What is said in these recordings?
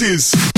is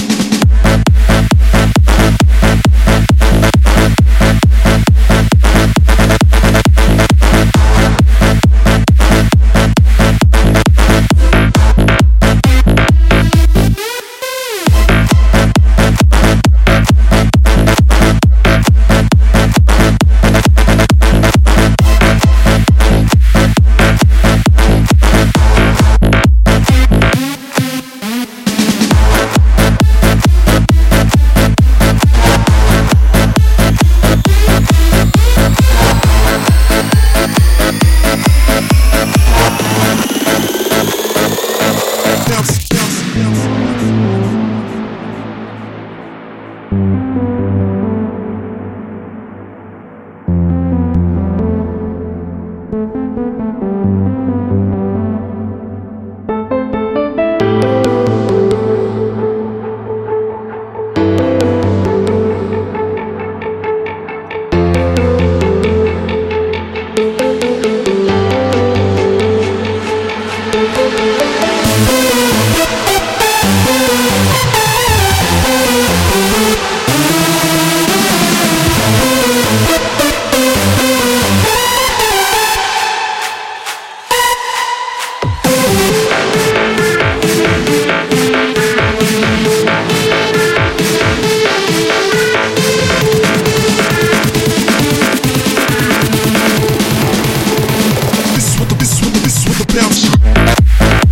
with a bounce.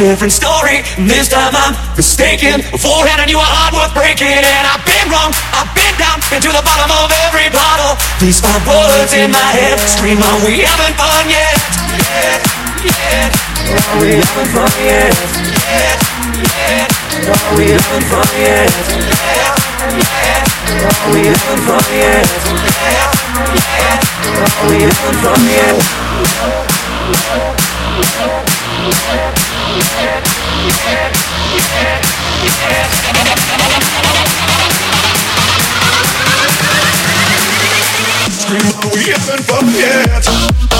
A different story. And this time I'm mistaken. Forehead I knew are hard worth breaking. And I've been wrong. I've been down into the bottom of every bottle. These five words in my head scream on. We haven't fun yet. Yeah, yeah. Oh, we haven't fun yet. Yeah, yeah. Oh, we haven't fun yet. Yeah, yeah. Oh, we haven't fun yet. Oh, we haven't fun yet. Scream, we haven't fun yet.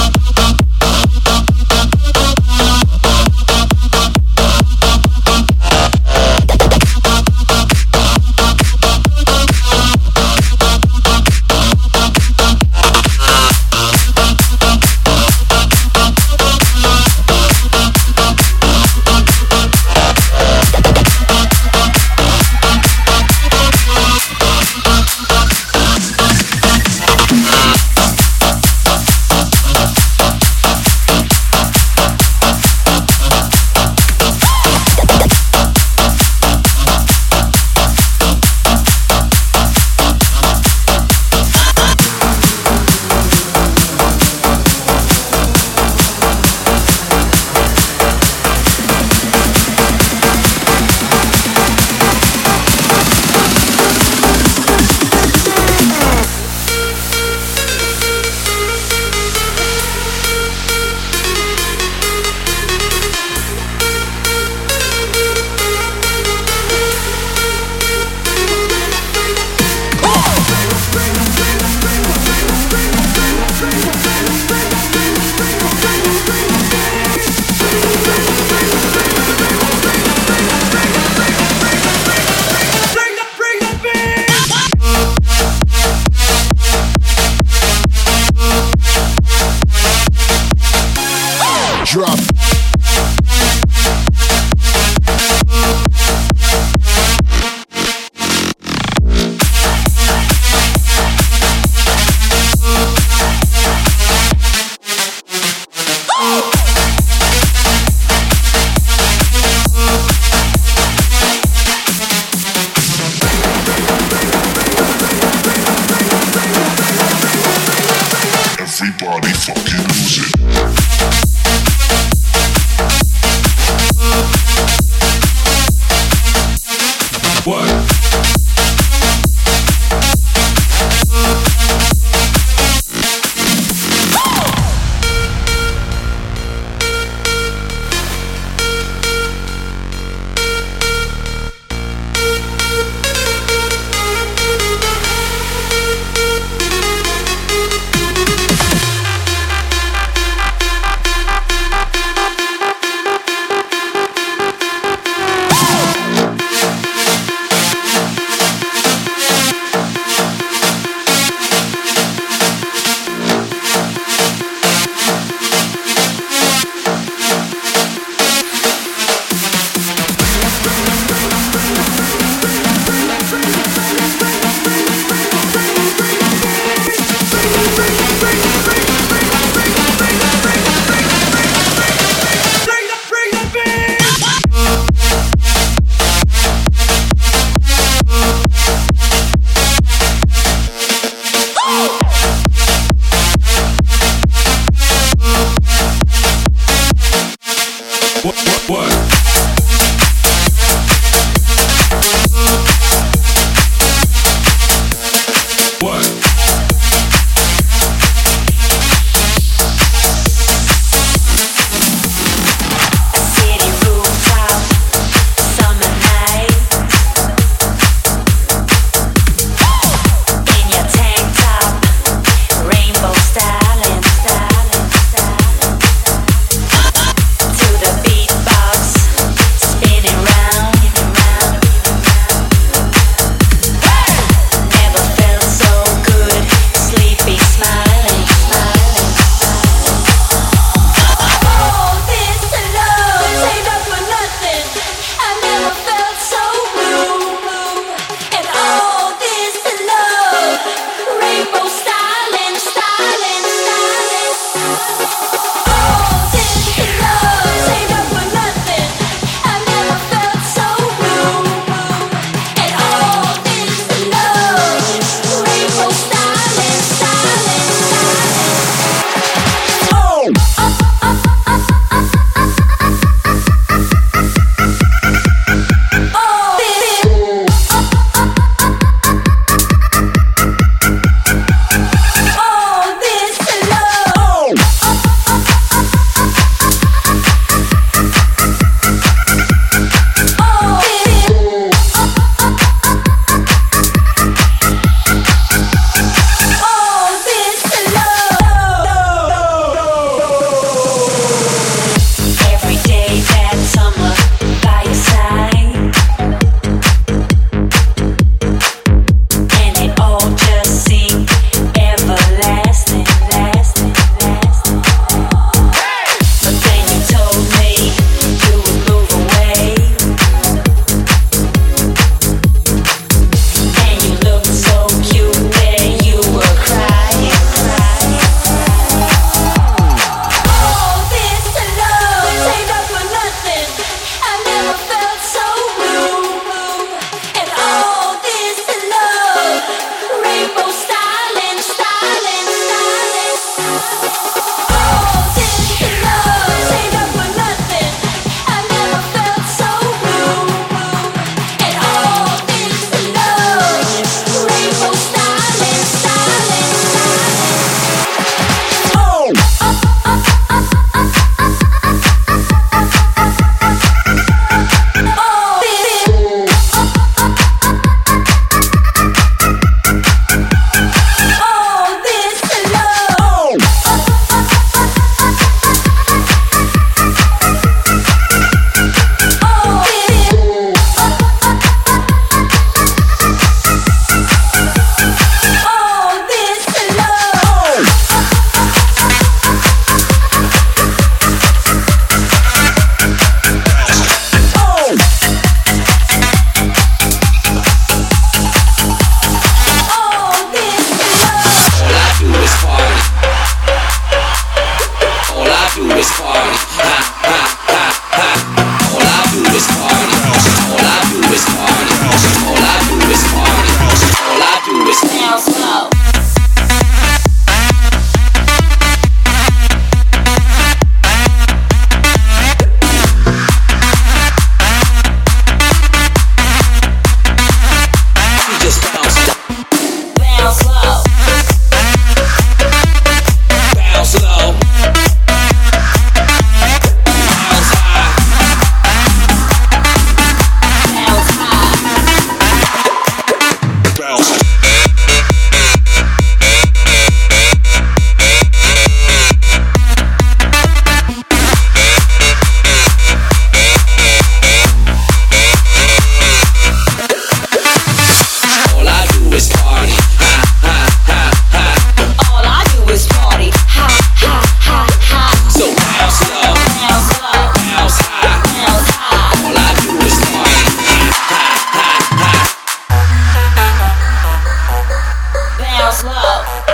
love.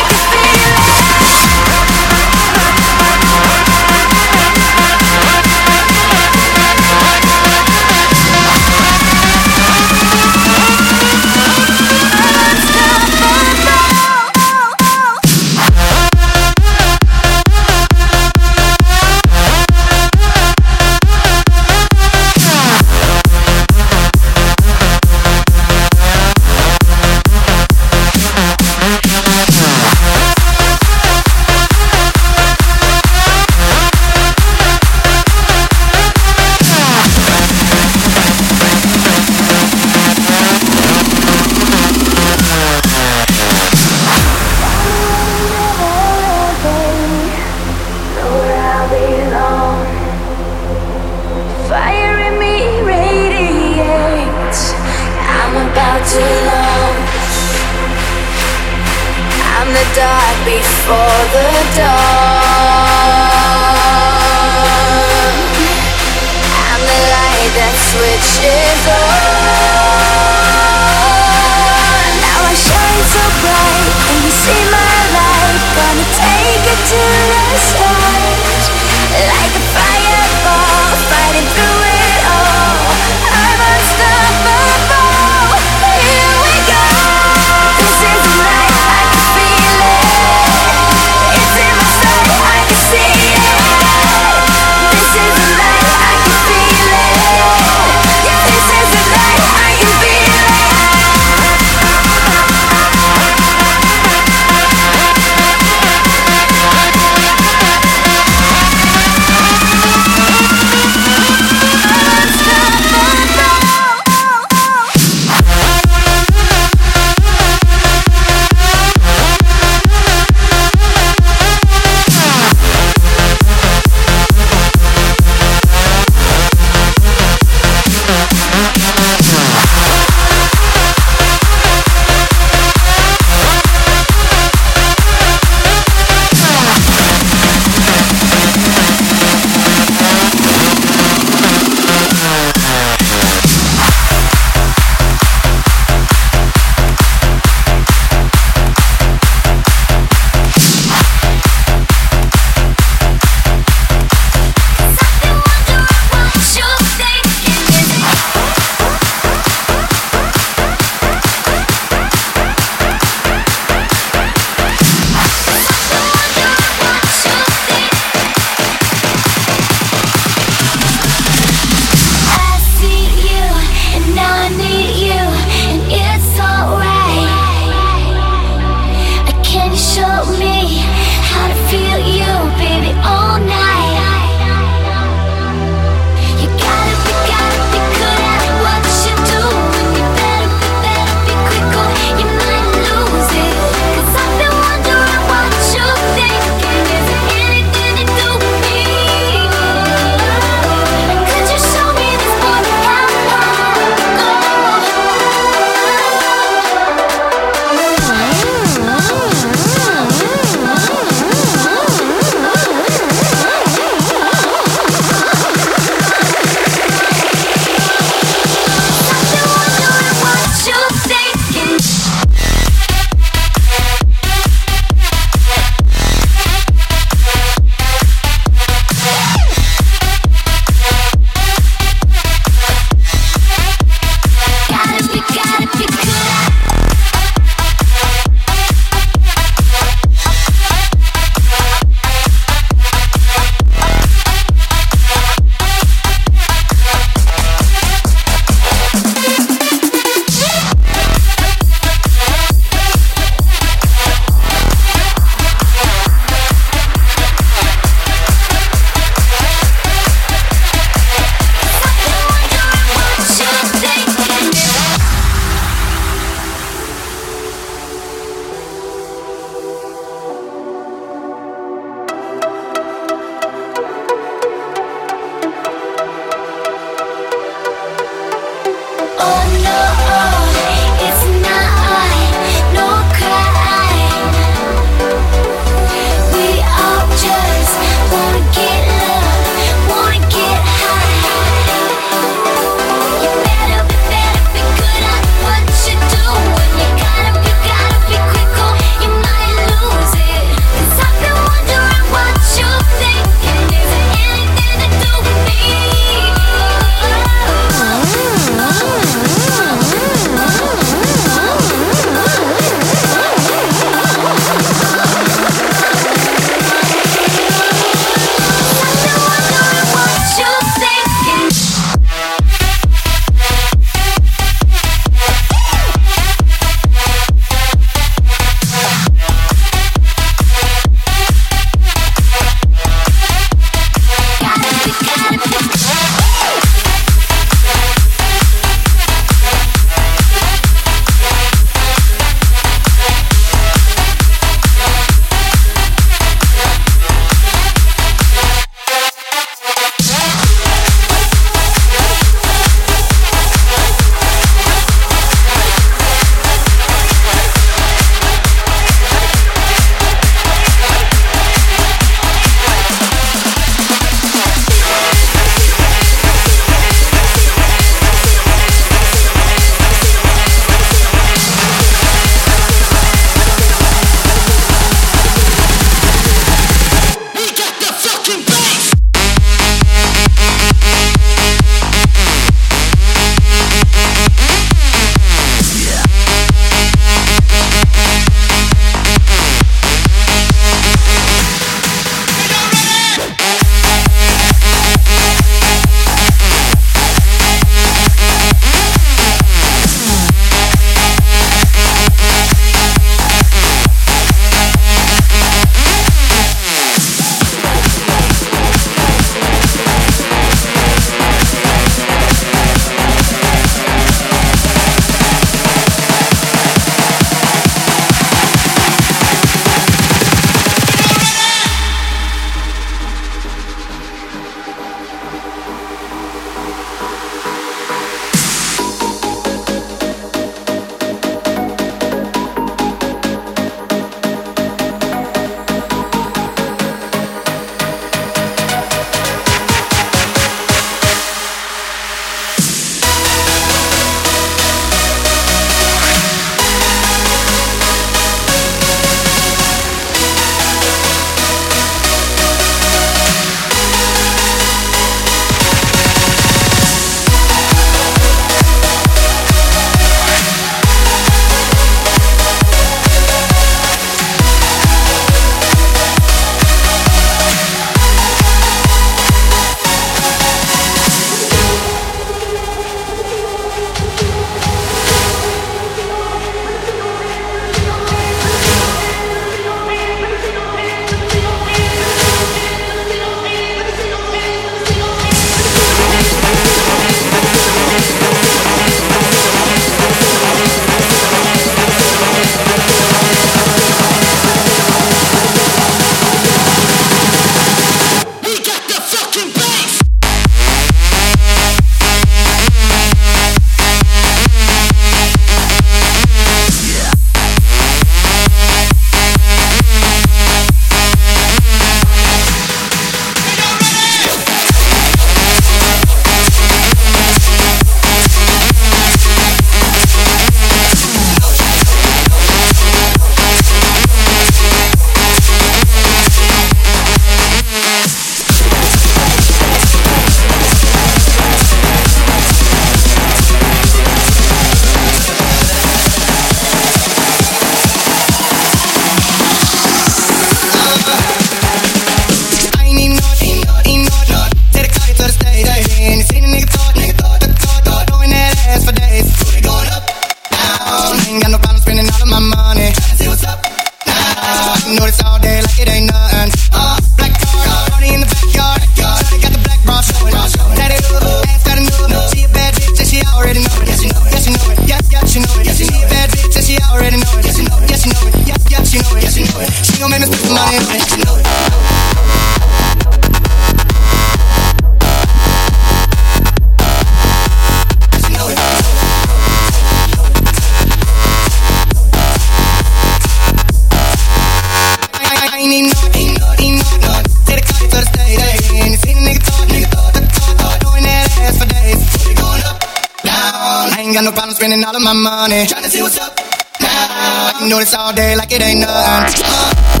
All of my money. Tryna see what's up now. I can do this all day like it ain't nothing. Uh.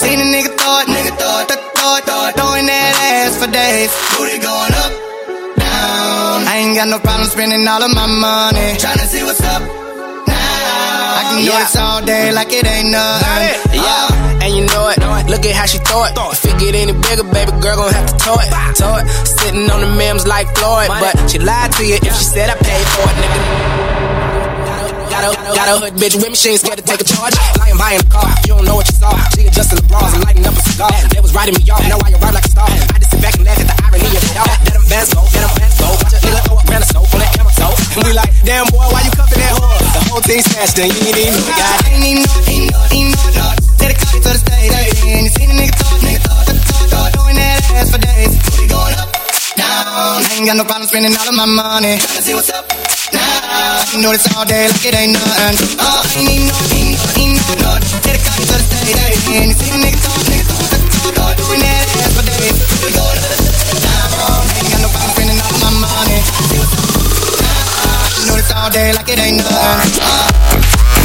Seen a nigga thought, nigga thought, thought, thought, thought, throwing that ass for days. Booty going up, down. I ain't got no problem spending all of my money. Tryna see what's up now. I can do Yeah. this all day like it ain't nothing. Yeah, and you know it. Look at how she throw it. If it get any bigger, baby girl gon' have to tow it. Tow it. Sitting on the memes like Floyd, but she lied to you if she said I paid for it, nigga. Got a, got a hood bitch with me, she ain't scared to take a charge. Lying buying a car, you don't know what you saw. She adjusted the bras and lighting up a cigar. They was writing me off, now I ride like a star. I just sit back and laugh at the irony of it all. Let them bands go, let them bands go. Watch a nigga throw a grand or so on that camera so. And we like, damn boy, why you cuffing that whore? The whole thing smashed and you ain't even know. I ain't even know ain't know ain't know know. Take the car here to the stage, and you seen a nigga thought, nigga thought, thought, thought, thought, throwing that ass for days. Booty going up, down. I ain't got no problem spending all of my money. Tryna see what's up now. I can do this all day like it ain't nothing. Uh, I ain't know ain't know it, ain't know it, know. Take the here to the stage, and you seen a nigga thought, nigga thought, thought, thought, thought, doing that days. Booty going up, down. I ain't got no my money. See what's now. I can do this all day like it ain't nothing. Uh,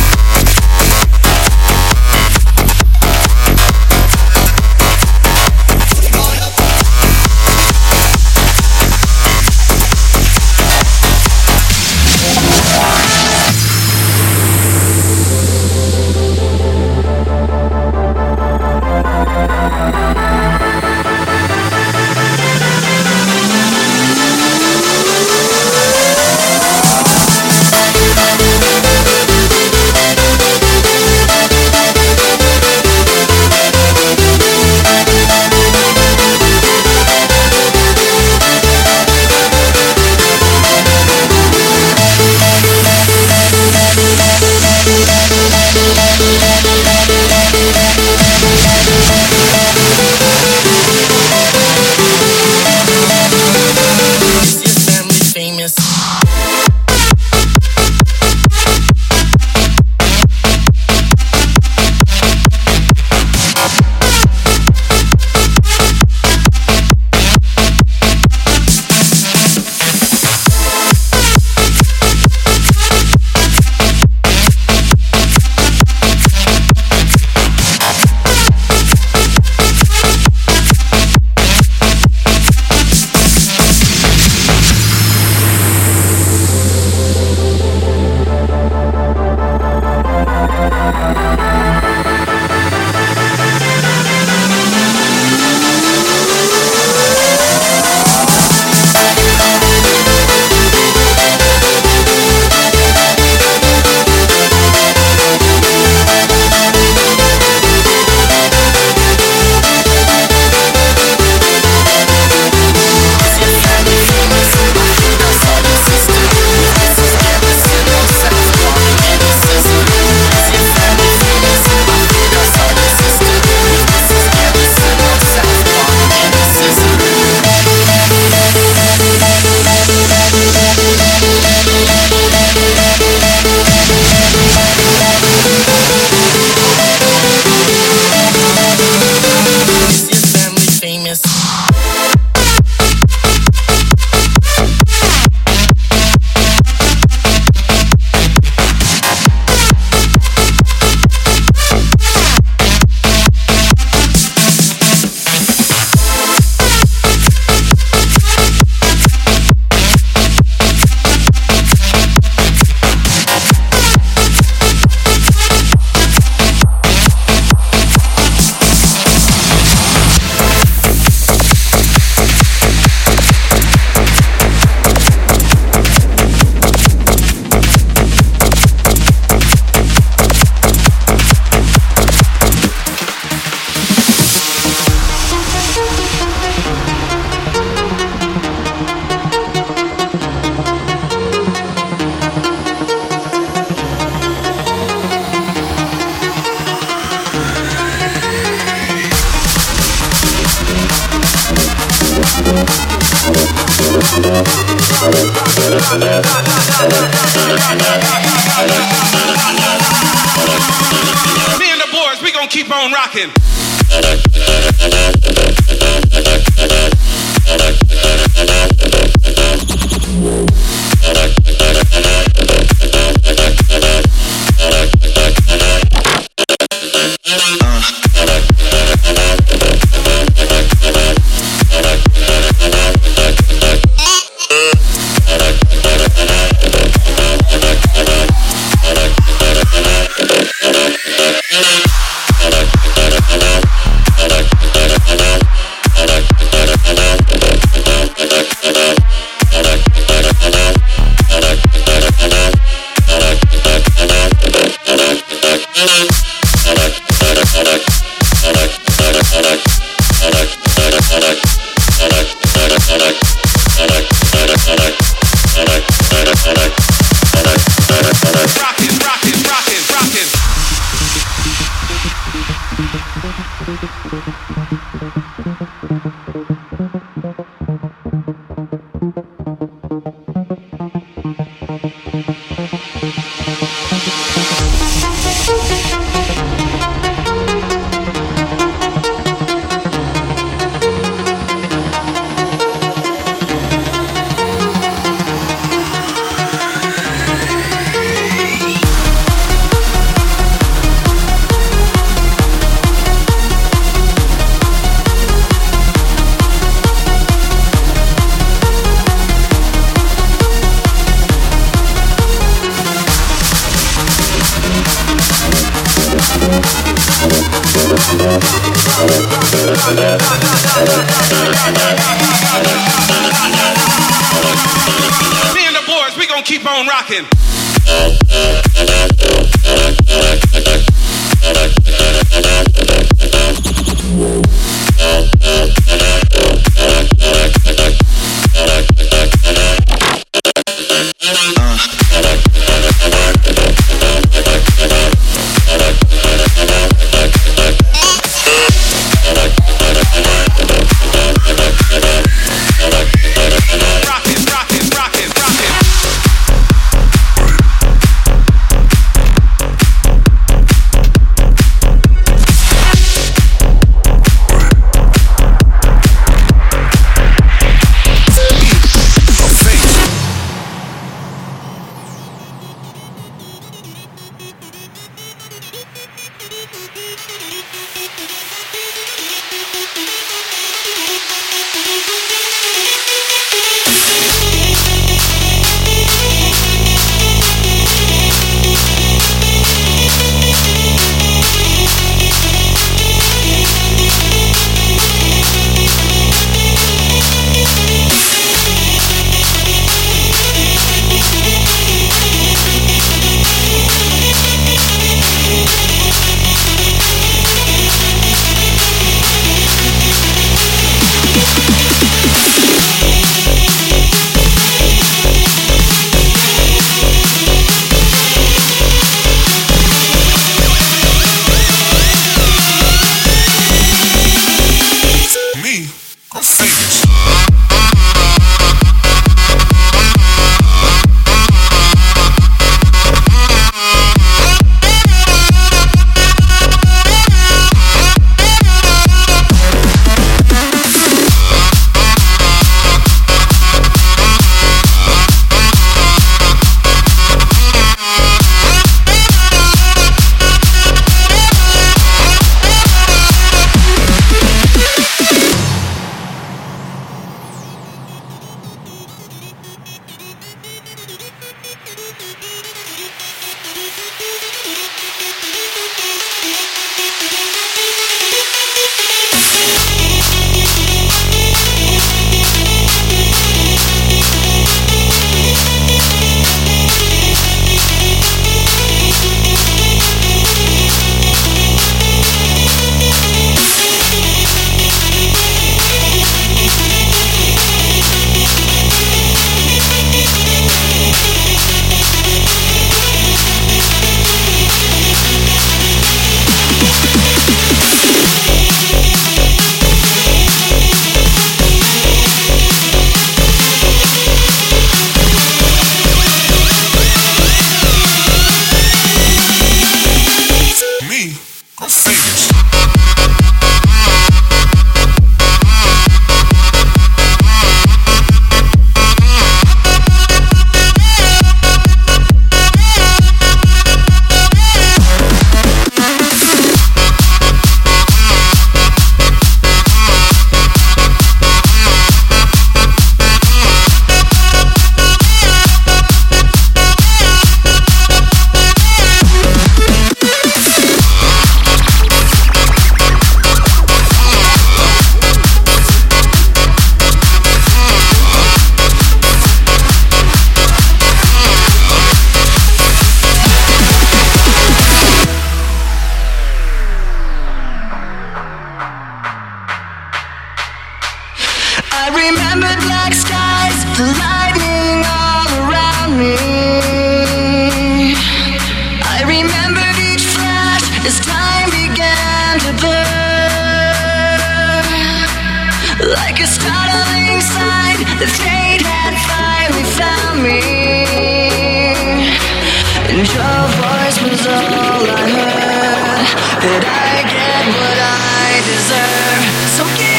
That I get what I deserve. So give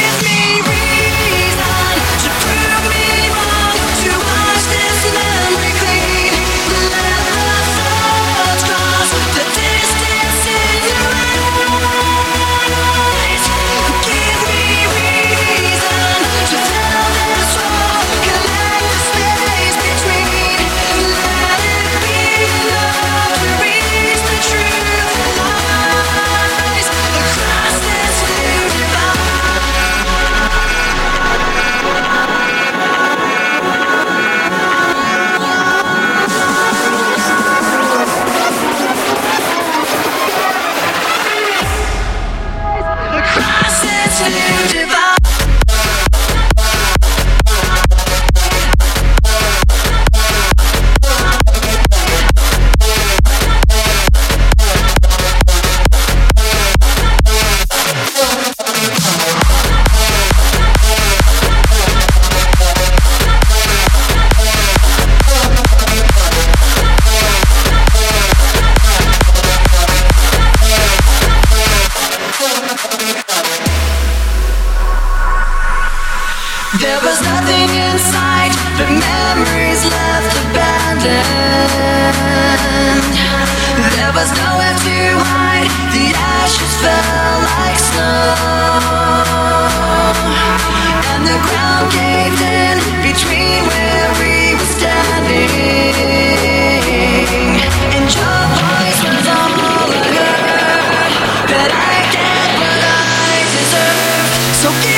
so